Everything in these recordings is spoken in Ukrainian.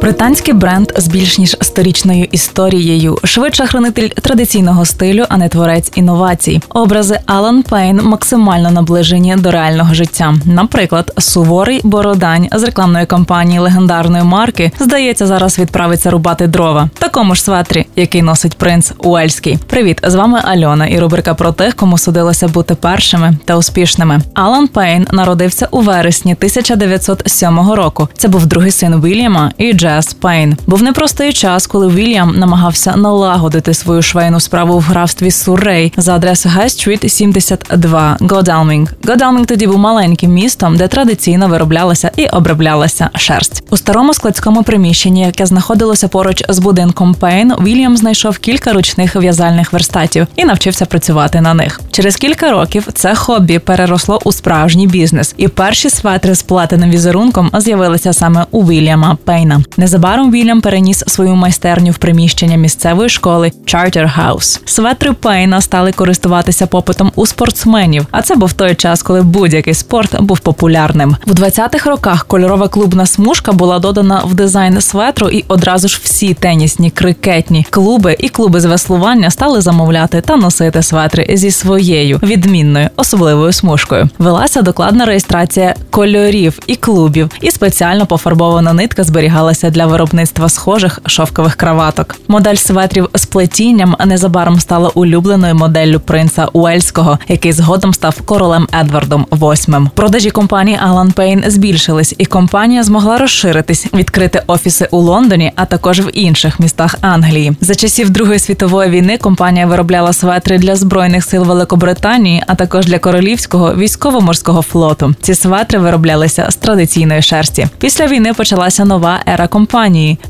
Британський бренд з більш ніж сторічною історією, швидше хранитель традиційного стилю, а не творець інновацій. Образи Алан Пейн максимально наближені до реального життя. Наприклад, суворий бородань з рекламної кампанії легендарної марки здається зараз відправиться рубати дрова. Такому ж светрі, який носить принц Уельський. Привіт, з вами Альона і рубрика про тих, кому судилося бути першими та успішними. Алан Пейн народився у вересні 1907 року. Це був другий син Вільяма і Джей Джес Пейн. Був непростий час, коли Вільям намагався налагодити свою швейну справу в графстві Суррей за High Street 72 Годалмінг. Годалмінг тоді був маленьким містом, де традиційно вироблялася і оброблялася шерсть. У старому складському приміщенні, яке знаходилося поруч з будинком Пейн, Вільям знайшов кілька ручних в'язальних верстатів і навчився працювати на них. Через кілька років це хобі переросло у справжній бізнес, і перші светри з платиним візерунком з'явилися саме у Вільяма Пейна. Незабаром Вільям переніс свою майстерню в приміщення місцевої школи Charter House. Светри Пейна стали користуватися попитом у спортсменів, а це був той час, коли будь-який спорт був популярним. У 20-х роках кольорова клубна смужка була додана в дизайн светру, і одразу ж всі тенісні, крикетні клуби і клуби з веслування стали замовляти та носити светри зі своєю відмінною особливою смужкою. Велася докладна реєстрація кольорів і клубів, і спеціально пофарбована нитка зберігалася для виробництва схожих шовкових краваток. Модель светрів з плетінням незабаром стала улюбленою моделлю принца Уельського, який згодом став королем Едвардом VIII. Продажі компанії Alan Payne збільшились, і компанія змогла розширитись, відкрити офіси у Лондоні, а також в інших містах Англії. За часів Другої світової війни компанія виробляла светри для збройних сил Великобританії, а також для королівського військово-морського флоту. Ці светри вироблялися з традиційної шерсті. Після війни почалася нова ера компанії,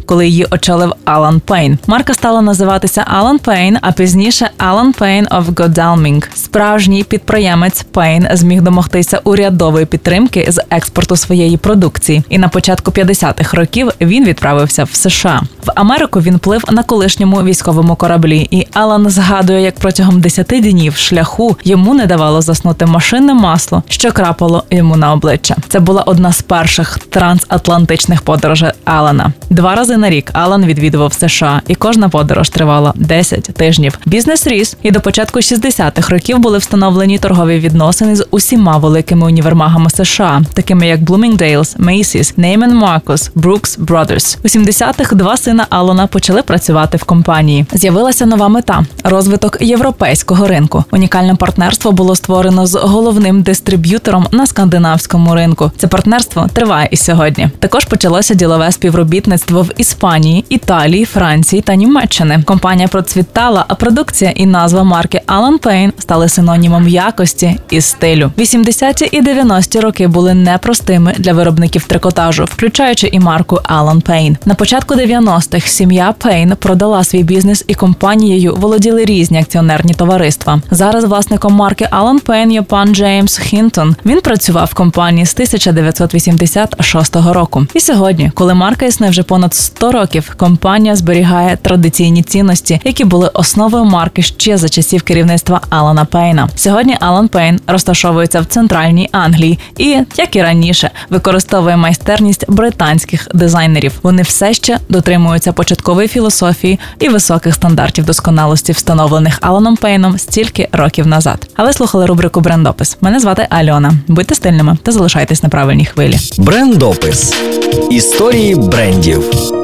коли її очолив Алан Пейн. Марка стала називатися Алан Пейн, а пізніше Алан Пейн of Godalming. Справжній підприємець Пейн зміг домогтися урядової підтримки з експорту своєї продукції. І на початку 50-х років він відправився в США. В Америку він плив на колишньому військовому кораблі, і Алан згадує, як протягом 10 днів шляху йому не давало заснути машинне масло, що крапало йому на обличчя. Це була одна з перших трансатлантичних подорожей Алана. Алана. Два рази на рік Алан відвідував США, і кожна подорож тривала 10 тижнів. Бізнес ріс, і до початку 60-х років були встановлені торгові відносини з усіма великими універмагами США, такими як Bloomingdale's, Macy's, Neiman Marcus, Brooks Brothers. У 70-х два сина Алана почали працювати в компанії. З'явилася нова мета розвиток європейського ринку. Унікальне партнерство було створено з головним дистриб'ютором на скандинавському ринку. Це партнерство триває і сьогодні. Також почалося ділове співробітництво співробітництво в Іспанії, Італії, Франції та Німеччини. Компанія процвітала, а продукція і назва марки Alan Payne стали синонімом якості і стилю. 80-ті і 90-ті роки були непростими для виробників трикотажу, включаючи і марку Alan Payne. На початку 90-х сім'я Пейн продала свій бізнес і компанією володіли різні акціонерні товариства. Зараз власником марки Alan Payne є пан Джеймс Хінтон. Він працював в компанії з 1986 року. І сьогодні, коли марка існує вже понад 100 років. Компанія зберігає традиційні цінності, які були основою марки ще за часів керівництва Алана Пейна. Сьогодні Алан Пейн розташовується в центральній Англії і, як і раніше, використовує майстерність британських дизайнерів. Вони все ще дотримуються початкової філософії і високих стандартів досконалості, встановлених Аланом Пейном стільки років назад. Але слухали рубрику Брендопис. Мене звати Альона. Будьте стильними та залишайтесь на правильній хвилі. Брендопис історії brand you.